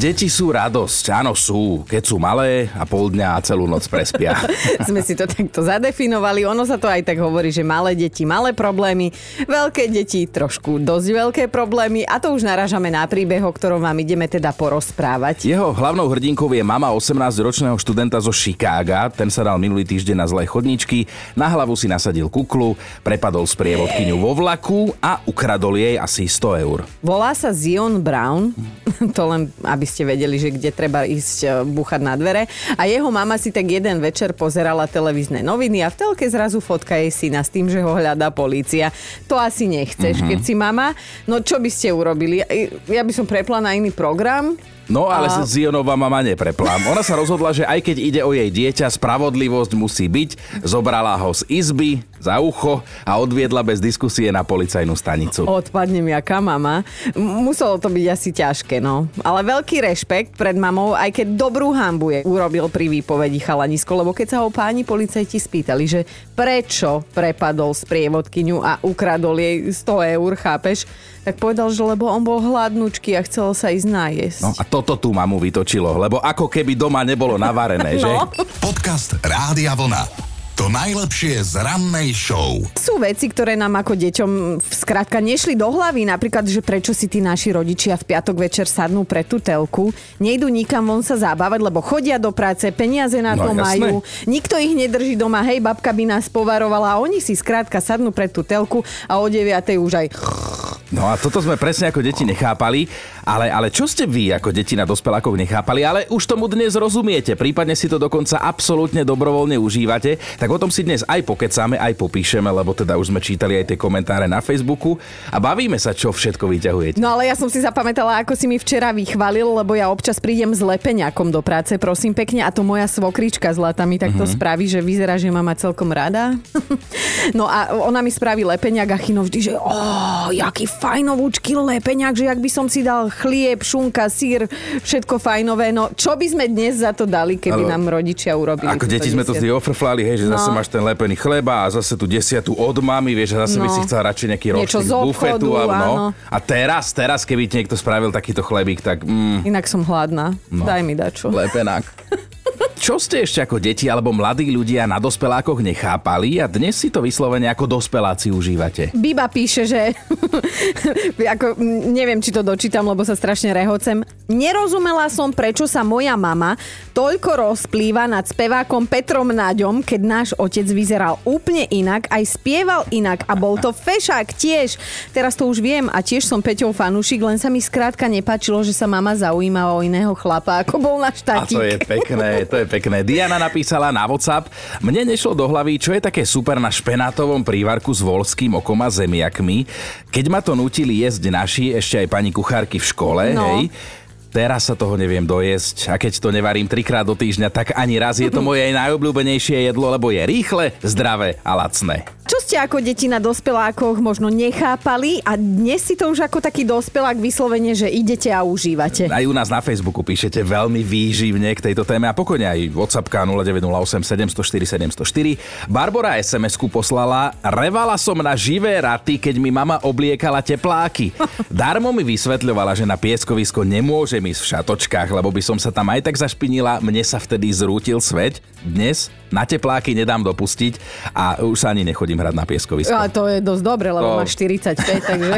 Deti sú radosť, áno sú, keď sú malé a pol dňa a celú noc prespia. Sme si to takto zadefinovali. Ono sa to aj tak hovorí, že malé deti, malé problémy, veľké deti, trošku dosť veľké problémy a to už narážame na príbeh, o ktorom vám ideme teda porozprávať. Jeho hlavnou hrdinkou je mama 18-ročného študenta zo Chicaga. Ten sa dal minulý týždeň na zlé chodničky, na hlavu si nasadil kuklu, prepadol s prievodkyňu vo vlaku a ukradol jej asi 100 eur. Volá sa Zion Brown, to len aby ste vedeli, že kde treba ísť e, búchať na dvere. A jeho mama si tak jeden večer pozerala televízne noviny a v telke zrazu fotka jej syna s tým, že ho hľadá polícia. To asi nechceš, mm-hmm. keď si mama. No čo by ste urobili? Ja by som prepla na iný program, No ale a... Zionová mama nepreplám. Ona sa rozhodla, že aj keď ide o jej dieťa, spravodlivosť musí byť. Zobrala ho z izby, za ucho a odviedla bez diskusie na policajnú stanicu. Odpadnem jaká mama. Muselo to byť asi ťažké, no. Ale veľký rešpekt pred mamou, aj keď dobrú hambu je urobil pri výpovedi chalanisko, lebo keď sa ho páni policajti spýtali, že prečo prepadol z prievodkyňu a ukradol jej 100 eur, chápeš? Tak povedal, že lebo on bol hladnúčky a chcel sa ísť nájsť. No a toto tu mamu vytočilo, lebo ako keby doma nebolo navarené, že? No. Podcast Rádia Vlna. To najlepšie z rannej show. Sú veci, ktoré nám ako deťom skrátka nešli do hlavy. Napríklad, že prečo si tí naši rodičia v piatok večer sadnú pre tú telku, nejdu nikam von sa zabávať, lebo chodia do práce, peniaze na no, to jasné. majú. Nikto ich nedrží doma, hej, babka by nás povarovala a oni si skrátka sadnú pre tú telku a o 9. už aj No a toto sme presne ako deti nechápali, ale, ale čo ste vy ako deti na dospelákoch nechápali, ale už tomu dnes rozumiete, prípadne si to dokonca absolútne dobrovoľne užívate, tak o tom si dnes aj pokecáme, aj popíšeme, lebo teda už sme čítali aj tie komentáre na Facebooku a bavíme sa, čo všetko vyťahujete. No ale ja som si zapamätala, ako si mi včera vychválil, lebo ja občas prídem s lepeňakom do práce, prosím pekne, a to moja svokrička zlata mi takto mm-hmm. spraví, že vyzerá, že ma má celkom rada. no a ona mi spraví lepeňak a chino vždy, že oh, jaký fajnovúčky lepeňak, že ak by som si dal chlieb, šunka, sír, všetko fajnové. No čo by sme dnes za to dali, keby Ale, nám rodičia urobili? Ako deti sme to vždy ofrflali, hej, že no. zase máš ten lepený chleba a zase tu desiatu od mami, vieš, a zase no. by si chcel radšej nejaký ročný z bufetu. A, no. a teraz, teraz, keby ti niekto spravil takýto chlebík, tak... Mm. Inak som hladná. No. Daj mi dačo. Lepenák. Čo ste ešte ako deti alebo mladí ľudia na dospelákoch nechápali a dnes si to vyslovene ako dospeláci užívate? Biba píše, že ako, neviem, či to dočítam, lebo sa strašne rehocem. Nerozumela som, prečo sa moja mama toľko rozplýva nad spevákom Petrom Naďom, keď náš otec vyzeral úplne inak, aj spieval inak a bol to fešák tiež. Teraz to už viem a tiež som Peťou fanúšik, len sa mi skrátka nepačilo, že sa mama zaujíma o iného chlapa, ako bol náš tatík. A to je pekné, to je pekné. Diana napísala na WhatsApp, mne nešlo do hlavy, čo je také super na špenátovom prívarku s volským okom a zemiakmi. Keď ma to nutili jesť naši, ešte aj pani kuchárky v škole, no. hej, Teraz sa toho neviem dojesť a keď to nevarím trikrát do týždňa, tak ani raz je to moje najobľúbenejšie jedlo, lebo je rýchle, zdravé a lacné. Čo ste ako deti na dospelákoch možno nechápali a dnes si to už ako taký dospelák vyslovene, že idete a užívate? Aj u nás na Facebooku píšete veľmi výživne k tejto téme a pokojne aj WhatsAppka 0908 704 704. Barbara SMS-ku poslala, revala som na živé raty, keď mi mama obliekala tepláky. Darmo mi vysvetľovala, že na pieskovisko nemôžem ísť v šatočkách, lebo by som sa tam aj tak zašpinila, mne sa vtedy zrútil svet. Dnes na tepláky nedám dopustiť a už sa ani nechodím hrať na pieskovisko. A to je dosť dobre, lebo to... máš 45, takže...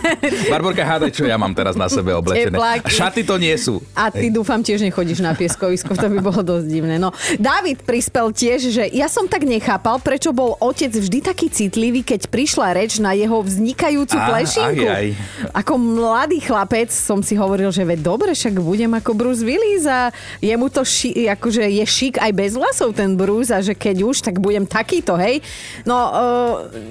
Barborka, hádaj, čo ja mám teraz na sebe oblečené. Tepláky. Šaty to nie sú. A ty Hej. dúfam tiež nechodíš na pieskovisko, to by bolo dosť divné. No, David prispel tiež, že ja som tak nechápal, prečo bol otec vždy taký citlivý, keď prišla reč na jeho vznikajúcu a, plešinku. Aj, aj. Ako mladý chlapec som si hovoril, že veď dobre, však budem ako Bruce Willis a jemu to ši, akože je šik aj bez vlasov ten Bruce a že keď už, tak budem takýto, hej. No,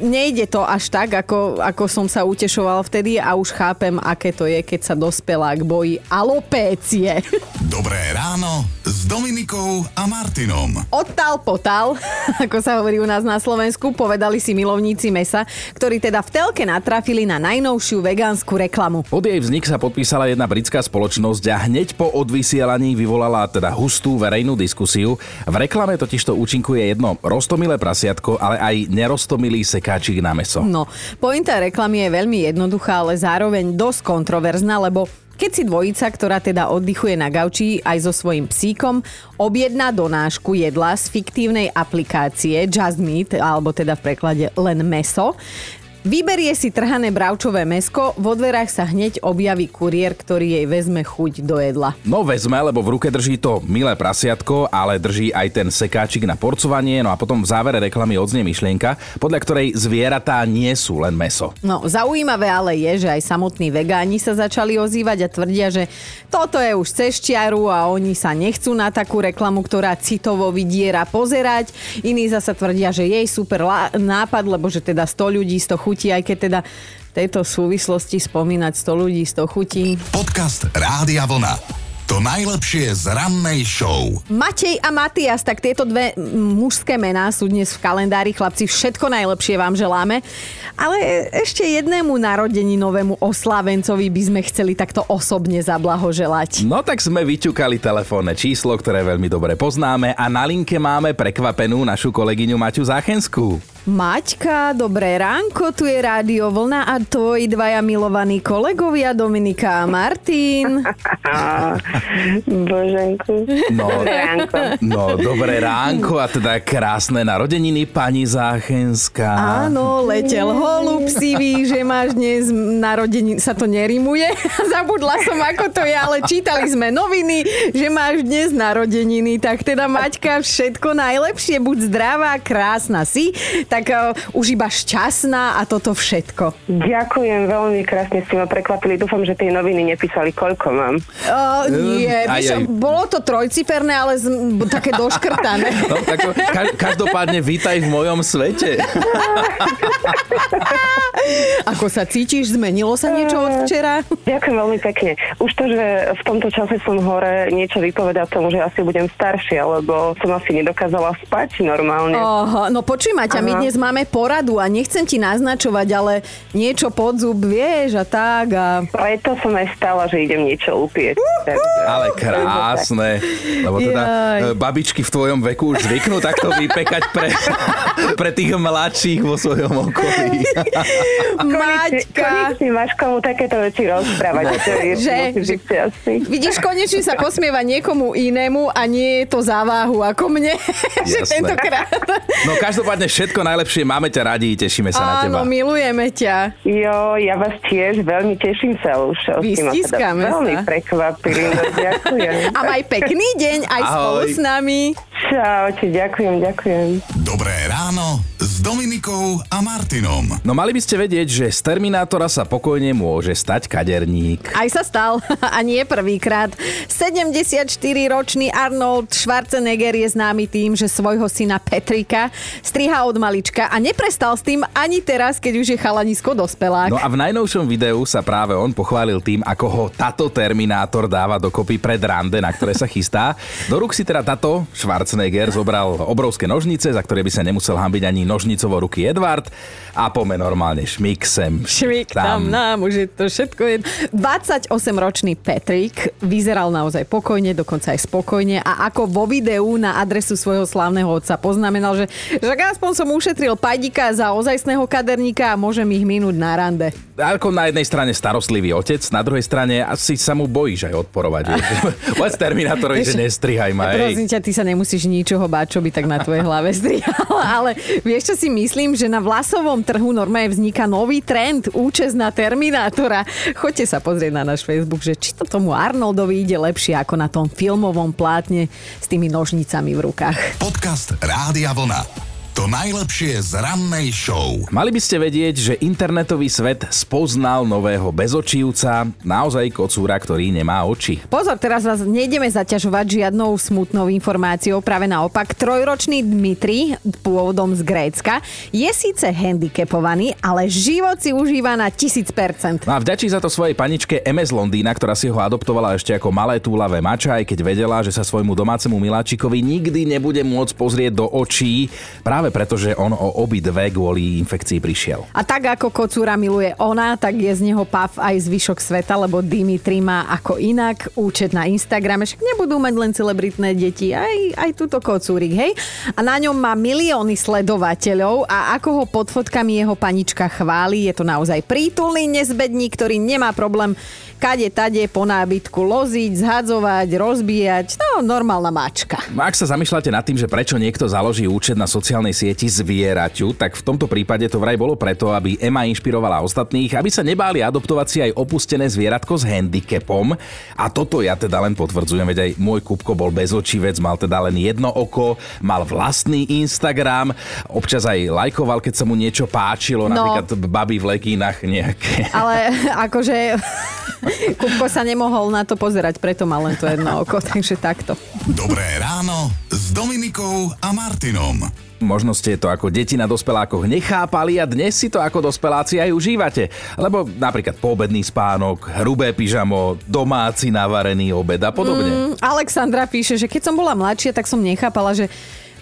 nejde to až tak, ako, ako som sa utešoval vtedy a už chápem, aké to je, keď sa dospelák bojí alopécie. Dobré ráno s Dominikou a Martinom. Odtal potal, ako sa hovorí u nás na Slovensku, povedali si milovníci mesa, ktorí teda v telke natrafili na najnovšiu vegánsku reklamu. Od jej vznik sa podpísala jedna britská spoločnosť a hneď po odvysielaní vyvolala teda hustú verejnú diskusiu. V reklame totižto účinkuje jedno rostomilé prasiatko, ale aj nerostomilé milý sekáčik na meso. No, pointa reklamy je veľmi jednoduchá, ale zároveň dosť kontroverzná, lebo keď si dvojica, ktorá teda oddychuje na gauči aj so svojím psíkom, objedná donášku jedla z fiktívnej aplikácie Just Meat, alebo teda v preklade len meso, Vyberie si trhané bravčové mesko, vo dverách sa hneď objaví kuriér, ktorý jej vezme chuť do jedla. No vezme, lebo v ruke drží to milé prasiatko, ale drží aj ten sekáčik na porcovanie, no a potom v závere reklamy odznie myšlienka, podľa ktorej zvieratá nie sú len meso. No, zaujímavé ale je, že aj samotní vegáni sa začali ozývať a tvrdia, že toto je už cez čiaru a oni sa nechcú na takú reklamu, ktorá citovo vydiera pozerať. Iní zasa tvrdia, že jej super nápad, lebo že teda 100 ľudí 100 chutí chutí, aj keď teda v tejto súvislosti spomínať 100 ľudí, 100 chutí. Podcast Rádia Vlna. To najlepšie z rannej show. Matej a Matias, tak tieto dve mužské mená sú dnes v kalendári. Chlapci, všetko najlepšie vám želáme. Ale ešte jednému narodení novému oslávencovi by sme chceli takto osobne zablahoželať. No tak sme vyťukali telefónne číslo, ktoré veľmi dobre poznáme a na linke máme prekvapenú našu kolegyňu Maťu Záchenskú. Maťka, dobré ránko, tu je Rádio Vlna a tvoji dvaja milovaní kolegovia Dominika a Martin. Boženku. No, dobré ránko. No, dobré ránko a teda krásne narodeniny, pani Záchenská. Áno, letel holub sivý, že máš dnes narodeniny, sa to nerimuje. Zabudla som, ako to je, ale čítali sme noviny, že máš dnes narodeniny, tak teda Maťka, všetko najlepšie, buď zdravá, krásna si tak uh, už iba šťastná a toto všetko. Ďakujem, veľmi krásne ste ma prekvapili. Dúfam, že tie noviny nepísali, koľko mám. Uh, nie, um, aj, aj. bolo to trojciferné, ale z, také doškrtané. No, tak, ka- každopádne vítaj v mojom svete. Ako sa cítiš? Zmenilo sa niečo od včera? Ďakujem veľmi pekne. Už to, že v tomto čase som hore, niečo vypovedá tomu, že asi budem staršia, lebo som asi nedokázala spať normálne. Oho, no počuj Maťa, Aha. my dnes máme poradu a nechcem ti naznačovať, ale niečo pod zub vieš a tak. A... Preto som aj stala, že idem niečo upieť. Ale krásne. Lebo teda Jaj. E, babičky v tvojom veku už zvyknú takto vypekať pre, pre tých mladších vo svojom okolí. Maťka. Konečne máš komu takéto veci rozprávať. že, že, vidíš, konečne sa posmieva niekomu inému a nie je to závahu ako mne. že tentokrát. No každopádne všetko najlepšie, máme ťa radi, tešíme sa Áno, na teba. Áno, milujeme ťa. Jo, ja vás tiež veľmi teším sa už. Vystískame sa. Veľmi prekvapili, no, ďakujem. A maj pekný deň aj Ahoj. spolu s nami. Čaute, ďakujem, ďakujem. Dobré ráno Dominikou a Martinom. No mali by ste vedieť, že z Terminátora sa pokojne môže stať kaderník. Aj sa stal a nie prvýkrát. 74-ročný Arnold Schwarzenegger je známy tým, že svojho syna Petrika striha od malička a neprestal s tým ani teraz, keď už je chalanisko dospelák. No a v najnovšom videu sa práve on pochválil tým, ako ho táto Terminátor dáva dokopy pred rande, na ktoré sa chystá. Do rúk si teda táto Schwarzenegger zobral obrovské nožnice, za ktoré by sa nemusel hambiť ani nožnicovo ruky Edward a pome normálne šmik sem. Šmik tam, tam nám, už je to všetko je. 28-ročný Patrick vyzeral naozaj pokojne, dokonca aj spokojne a ako vo videu na adresu svojho slávneho otca poznamenal, že, že aspoň som ušetril pajdika za ozajstného kaderníka a môžem ich minúť na rande. Ako na jednej strane starostlivý otec, na druhej strane asi sa mu bojíš aj odporovať. Povedz Terminátorovi, že nestrihaj ma. Prosím ťa, ty sa nemusíš ničoho báť, čo by tak na tvojej hlave strihal. Ale vieš, čo si myslím, že na vlasovom trhu normálne vzniká nový trend, účes na Terminátora. Choďte sa pozrieť na náš Facebook, že či to tomu Arnoldovi ide lepšie ako na tom filmovom plátne s tými nožnicami v rukách. Podcast Rádia Vlna. To najlepšie z rannej show. Mali by ste vedieť, že internetový svet spoznal nového bezočívca, naozaj kocúra, ktorý nemá oči. Pozor, teraz vás nejdeme zaťažovať žiadnou smutnou informáciou, práve naopak. Trojročný Dmitri, pôvodom z Grécka, je síce handicapovaný, ale život si užíva na 1000%. No a vďačí za to svojej paničke MS Londýna, ktorá si ho adoptovala ešte ako malé túlavé mača, aj keď vedela, že sa svojmu domácemu miláčikovi nikdy nebude môcť pozrieť do očí. Práve práve preto, že on o obidve kvôli infekcii prišiel. A tak ako kocúra miluje ona, tak je z neho pav aj zvyšok sveta, lebo Dimitri má ako inak účet na Instagrame. Však nebudú mať len celebritné deti, aj, aj túto kocúrik, hej? A na ňom má milióny sledovateľov a ako ho pod fotkami jeho panička chváli, je to naozaj prítulný nezbedník, ktorý nemá problém kade tade po nábytku loziť, zhadzovať, rozbíjať. No, normálna mačka. Ak sa zamýšľate nad tým, že prečo niekto založí účet na sociálnej sieti zvieraťu, tak v tomto prípade to vraj bolo preto, aby Ema inšpirovala ostatných, aby sa nebáli adoptovať si aj opustené zvieratko s handicapom. A toto ja teda len potvrdzujem, veď aj môj Kupko bol bezočivec, mal teda len jedno oko, mal vlastný Instagram, občas aj lajkoval, keď sa mu niečo páčilo, no. napríklad baby v legínach nejaké. Ale akože Kupko sa nemohol na to pozerať, preto mal len to jedno oko, takže takto. Dobré ráno s Dominikou a Martinom. Možno ste to ako deti na dospelákoch nechápali a dnes si to ako dospeláci aj užívate. Lebo napríklad poobedný spánok, hrubé pyžamo, domáci navarený obed a podobne. Mm, Alexandra píše, že keď som bola mladšia, tak som nechápala, že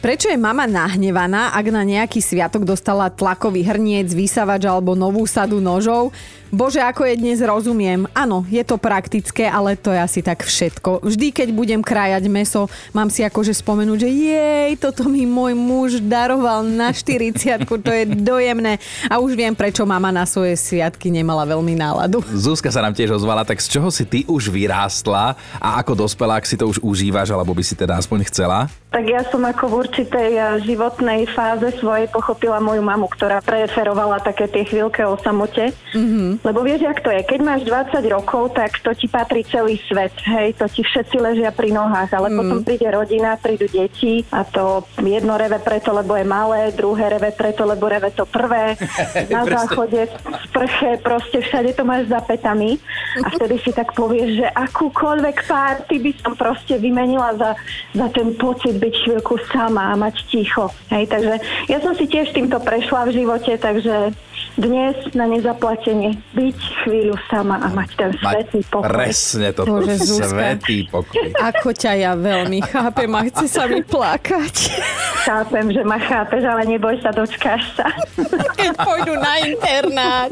Prečo je mama nahnevaná, ak na nejaký sviatok dostala tlakový hrniec, vysavač alebo novú sadu nožov? Bože, ako je dnes rozumiem. Áno, je to praktické, ale to je asi tak všetko. Vždy, keď budem krájať meso, mám si akože spomenúť, že jej, toto mi môj muž daroval na 40 to je dojemné. A už viem, prečo mama na svoje sviatky nemala veľmi náladu. Zuzka sa nám tiež ozvala, tak z čoho si ty už vyrástla a ako dospelák si to už užívaš, alebo by si teda aspoň chcela? Tak ja som ako v určitej eh, životnej fáze svojej pochopila moju mamu, ktorá preferovala také tie chvíľke o samote. Mm-hmm. Lebo vieš, jak to je, keď máš 20 rokov, tak to ti patrí celý svet, hej, to ti všetci ležia pri nohách, ale mm. potom príde rodina, prídu deti a to jedno reve preto, lebo je malé, druhé reve preto, lebo reve to prvé. Na záchode, sprche, proste všade to máš za petami a vtedy si tak povieš, že akúkoľvek párty by som proste vymenila za, za ten pocit byť chvíľku sama a mať ticho. Hej, takže ja som si tiež týmto prešla v živote, takže dnes na nezaplatenie byť chvíľu sama a mať ten svetý pokoj. Presne to, Bože, svetý pokoj. Ako ťa ja veľmi chápem a chce sa mi plakať. Chápem, že ma chápeš, ale neboj sa, dočkáš sa. Keď pôjdu na internát.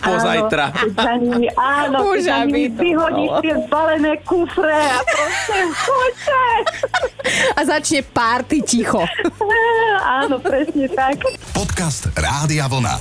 Pozajtra. Áno, áno, Už keď za vyhodíš tie zbalené kufre a proste choďte. A začne párty ticho. Áno, presne tak. Podcast Rádia Vlna.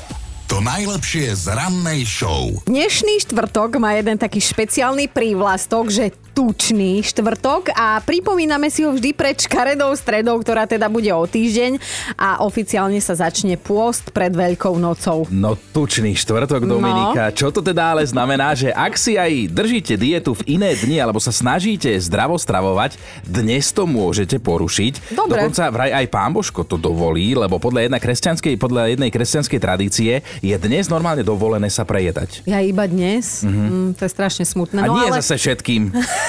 To najlepšie z rannej show. Dnešný štvrtok má jeden taký špeciálny prívlastok, že tučný štvrtok a pripomíname si ho vždy pred škaredou stredou, ktorá teda bude o týždeň a oficiálne sa začne pôst pred Veľkou nocou. No tučný štvrtok, No. Dominika. Čo to teda ale znamená, že ak si aj držíte dietu v iné dni alebo sa snažíte zdravo stravovať, dnes to môžete porušiť. Dobre. Dokonca vraj aj pán Božko to dovolí, lebo podľa, jedna kresťanskej, podľa jednej kresťanskej tradície je dnes normálne dovolené sa prejedať. Ja iba dnes? Mm-hmm. Mm, to je strašne smutné. A no, nie ale... zase všetkým.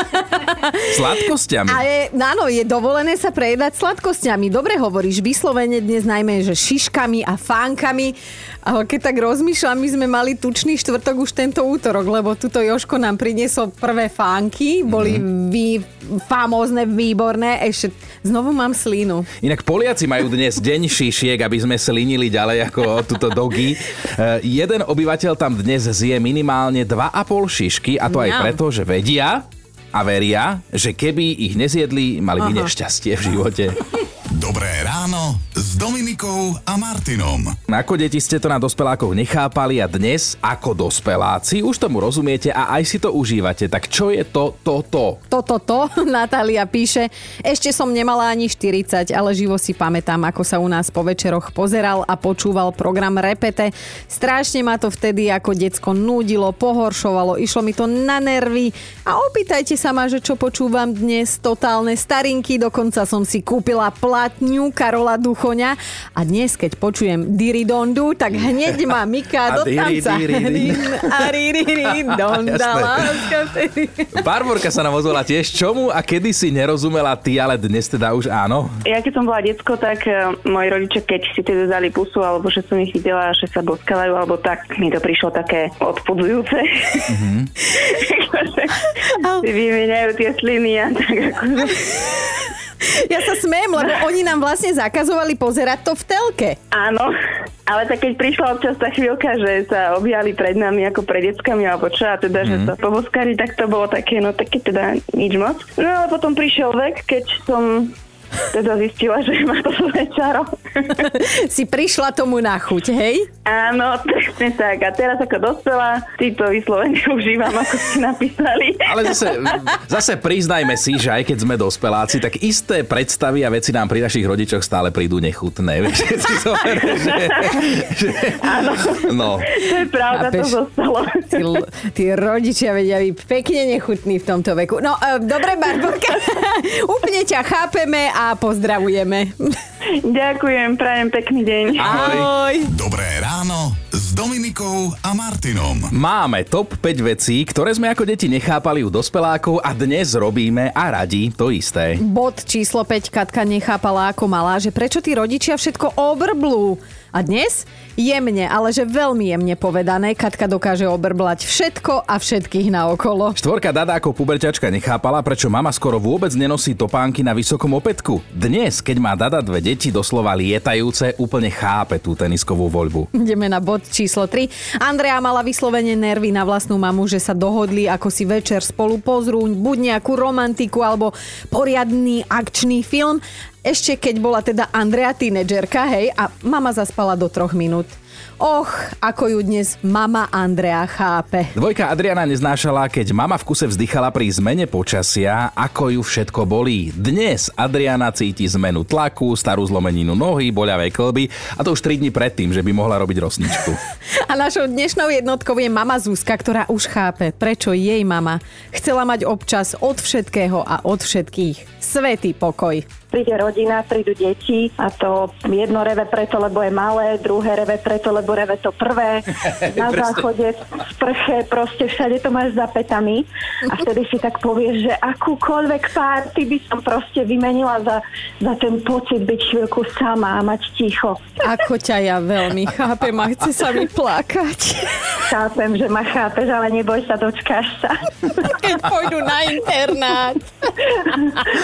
Sladkosťami. Ale áno, je dovolené sa prejedať sladkosťami. Dobre hovoríš, vyslovene dnes najmä, že šiškami a fánkami. Ale keď tak rozmýšľam, my sme mali tučný štvrtok už tento útorok, lebo tuto Joško nám priniesol prvé fánky, boli mm-hmm. vy, famózne, výborné. Ešte znovu mám slínu. Inak Poliaci majú dnes deň šišiek, aby sme slinili ďalej ako túto dogy. Uh, jeden obyvateľ tam dnes zje minimálne 2,5 šišky a to aj Mňam. preto, že vedia a veria, že keby ich nezjedli, mali by nešťastie v živote. Dobré ráno s Dominikou a Martinom. Ako deti ste to na dospelákoch nechápali a dnes ako dospeláci už tomu rozumiete a aj si to užívate. Tak čo je to, to, to? Toto to, Natália píše, ešte som nemala ani 40, ale živo si pamätám, ako sa u nás po večeroch pozeral a počúval program Repete. Strašne ma to vtedy ako decko nudilo, pohoršovalo, išlo mi to na nervy a opýtajte sa ma, že čo počúvam dnes, totálne starinky, dokonca som si kúpila platňu Karola Duchoňa a dnes, keď počujem Diridondu, tak hneď ma Mika do tanca. A vtedy. Barborka sa nám ozvala tiež. Čomu a kedy si nerozumela ty, ale dnes teda už áno? Ja keď som bola decko, tak eh, moji rodičia, keď si teda dali pusu, alebo že som ich videla, že sa boskalajú, alebo tak, mi to prišlo také odpudzujúce. Mm-hmm. si vymieňajú tie sliny a tak akože... Ja sa smiem, lebo oni nám vlastne zakazovali pozerať to v telke. Áno, ale tak keď prišla občas tá chvíľka, že sa objali pred nami ako pred deckami alebo čo a teda, že sa poboskali, tak to bolo také, no také teda nič moc. No ale potom prišiel vek, keď som teda zistila, že má to svoje čaro. Si prišla tomu na chuť, hej? Áno, presne tak. A teraz ako dospela, si to vyslovene užívam, ako ste napísali. Ale zase, zase priznajme si, že aj keď sme dospeláci, tak isté predstavy a veci nám pri našich rodičoch stále prídu nechutné. Vieš, keď si zober, že, že, Áno, no. to je pravda, to Chápeš? zostalo. Tí, tí rodičia vedia byť pekne nechutní v tomto veku. No, e, dobre, Barborka, úplne ťa chápeme a pozdravujeme. Ďakujem, prajem pekný deň. Ahoj. Dobré ráno s Dominikou a Martinom. Máme top 5 vecí, ktoré sme ako deti nechápali u dospelákov a dnes robíme a radi to isté. Bod číslo 5 Katka nechápala ako malá, že prečo tí rodičia všetko obrblú. A dnes jemne, ale že veľmi jemne povedané, Katka dokáže obrblať všetko a všetkých naokolo. Štvorka Dada ako puberťačka nechápala, prečo mama skoro vôbec nenosí topánky na vysokom opätku. Dnes, keď má Dada dve deti doslova lietajúce, úplne chápe tú teniskovú voľbu. Ideme na bod číslo 3. Andrea mala vyslovene nervy na vlastnú mamu, že sa dohodli, ako si večer spolu pozrú buď nejakú romantiku alebo poriadny akčný film. Ešte keď bola teda Andrea tínedžerka, hej, a mama zaspala do troch minút. Och, ako ju dnes mama Andrea chápe. Dvojka Adriana neznášala, keď mama v kuse vzdychala pri zmene počasia, ako ju všetko bolí. Dnes Adriana cíti zmenu tlaku, starú zlomeninu nohy, boľavé klby a to už 3 dní predtým, že by mohla robiť rosničku. A našou dnešnou jednotkou je mama Zuzka, ktorá už chápe, prečo jej mama chcela mať občas od všetkého a od všetkých svetý pokoj. Príde rodina, prídu deti a to jedno reve preto, lebo je malé, druhé reve preto, lebo reve to prvé. Na záchode, v sprche, proste všade to máš za petami a vtedy si tak povieš, že akúkoľvek párty by som proste vymenila za, za ten pocit byť chvíľku sama a mať ticho. Ako ťa ja veľmi chápem a chce sa mi plakať. Chápem, že ma chápeš, ale neboj sa, dočkáš sa. Keď pôjdu na internát.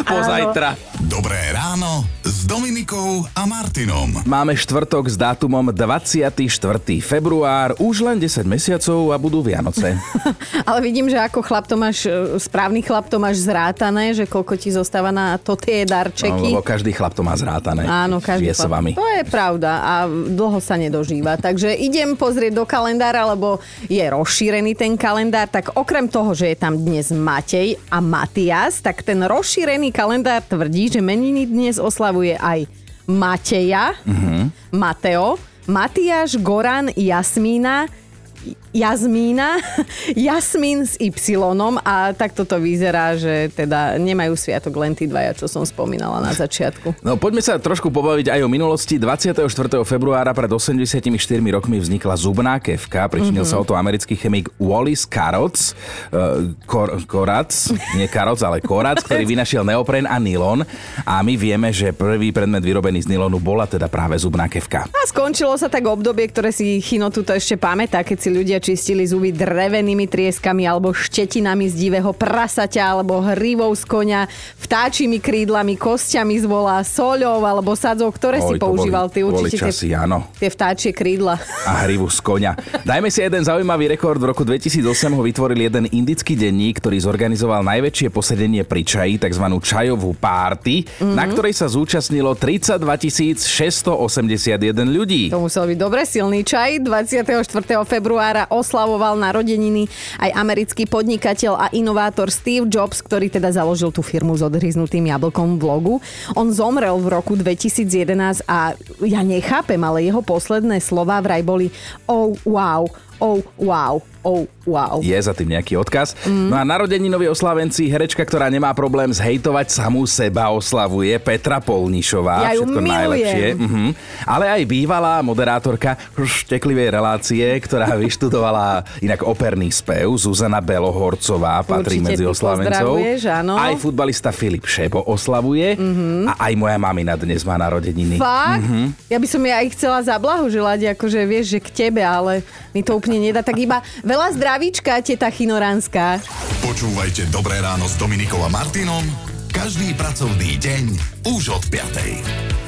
Pozajtra. Dobré ráno Dominikou a Martinom. Máme štvrtok s dátumom 24. február, už len 10 mesiacov a budú Vianoce. Ale vidím, že ako chlap to máš, e, správny chlap to máš zrátané, že koľko ti zostáva na to tie No, darčeky. lebo každý chlap to má zrátané. Áno, každý Žije s chlap. vami. To je pravda a dlho sa nedožíva. Takže idem pozrieť do kalendára, lebo je rozšírený ten kalendár. Tak okrem toho, že je tam dnes Matej a Matias, tak ten rozšírený kalendár tvrdí, že meniny dnes oslavuje aj Mateja, Mhm. Mateo, Matiáš, Goran, Jasmína, Jazmína, Jasmín s Y a takto to vyzerá, že teda nemajú sviatok len tí dvaja, čo som spomínala na začiatku. No poďme sa trošku pobaviť aj o minulosti. 24. februára pred 84 rokmi vznikla zubná kevka. Pričinil Mhm. sa o to americký chemik Wallis Carrots, uh, Kor, Korac, nie Karoc, ale Korac, ktorý vynašiel neopren a nylon. A my vieme, že prvý predmet vyrobený z nylonu bola teda práve zubná kevka. A skončilo sa tak obdobie, ktoré si Chino tuto ešte pamätá, keď si ľudia čistili zuby drevenými trieskami alebo štetinami z divého prasaťa alebo hrivou z konia, vtáčimi krídlami, kostiami z vola, soľou alebo sadzou, ktoré si Boli to používal boli- ty boli určite. časy, áno. Tie vtáčie krídla. a hrivu z konia. Dajme si jeden zaujímavý rekord. V roku 2008 ho vytvoril jeden indický denník, ktorý zorganizoval najväčšie posedenie pri čaji, tzv. čajovú párty, mm-hmm. na ktorej sa zúčastnilo 32 681 ľudí. To musel byť dobre silný čaj. 24. februára oslavoval narodeniny aj americký podnikateľ a inovátor Steve Jobs, ktorý teda založil tú firmu s odhryznutým jablkom v logu. On zomrel v roku 2011 a ja nechápem, ale jeho posledné slova vraj boli oh wow, oh wow, oh wow. Je za tým nejaký odkaz. Mm. No a narodeninoví oslávenci, herečka, ktorá nemá problém zhejtovať samú seba, oslavuje Petra Polnišová. Ja ju Všetko milujem. najlepšie. Mhm. Ale aj bývalá moderátorka šteklivej relácie, ktorá vyštudovala inak operný spev, Zuzana Belohorcová patrí Určite medzi oslavencov. áno. Aj futbalista Filip Šebo oslavuje. Mm-hmm. A aj moja mamina dnes má narodeniny. Fakt? Mm-hmm. Ja by som jej aj chcela zablahoželať, akože vieš, že k tebe, ale mi to úplne nedá. Tak iba veľa zdravíčka, teta Chinoránska. Počúvajte Dobré ráno s Dominikou a Martinom Každý pracovný deň už od 5.